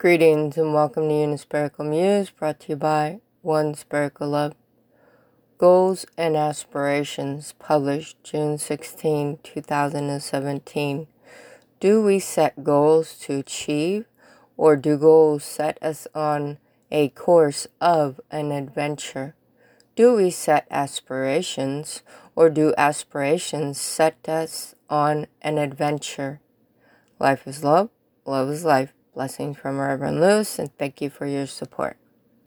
Greetings and welcome to Unispherical Muse, brought to you by One Spherical Love. Goals and Aspirations, published June 16, 2017. Do we set goals to achieve, or do goals set us on a course of an adventure? Do we set aspirations, or do aspirations set us on an adventure? Life is love, love is life. Blessings from Reverend Lewis, and thank you for your support.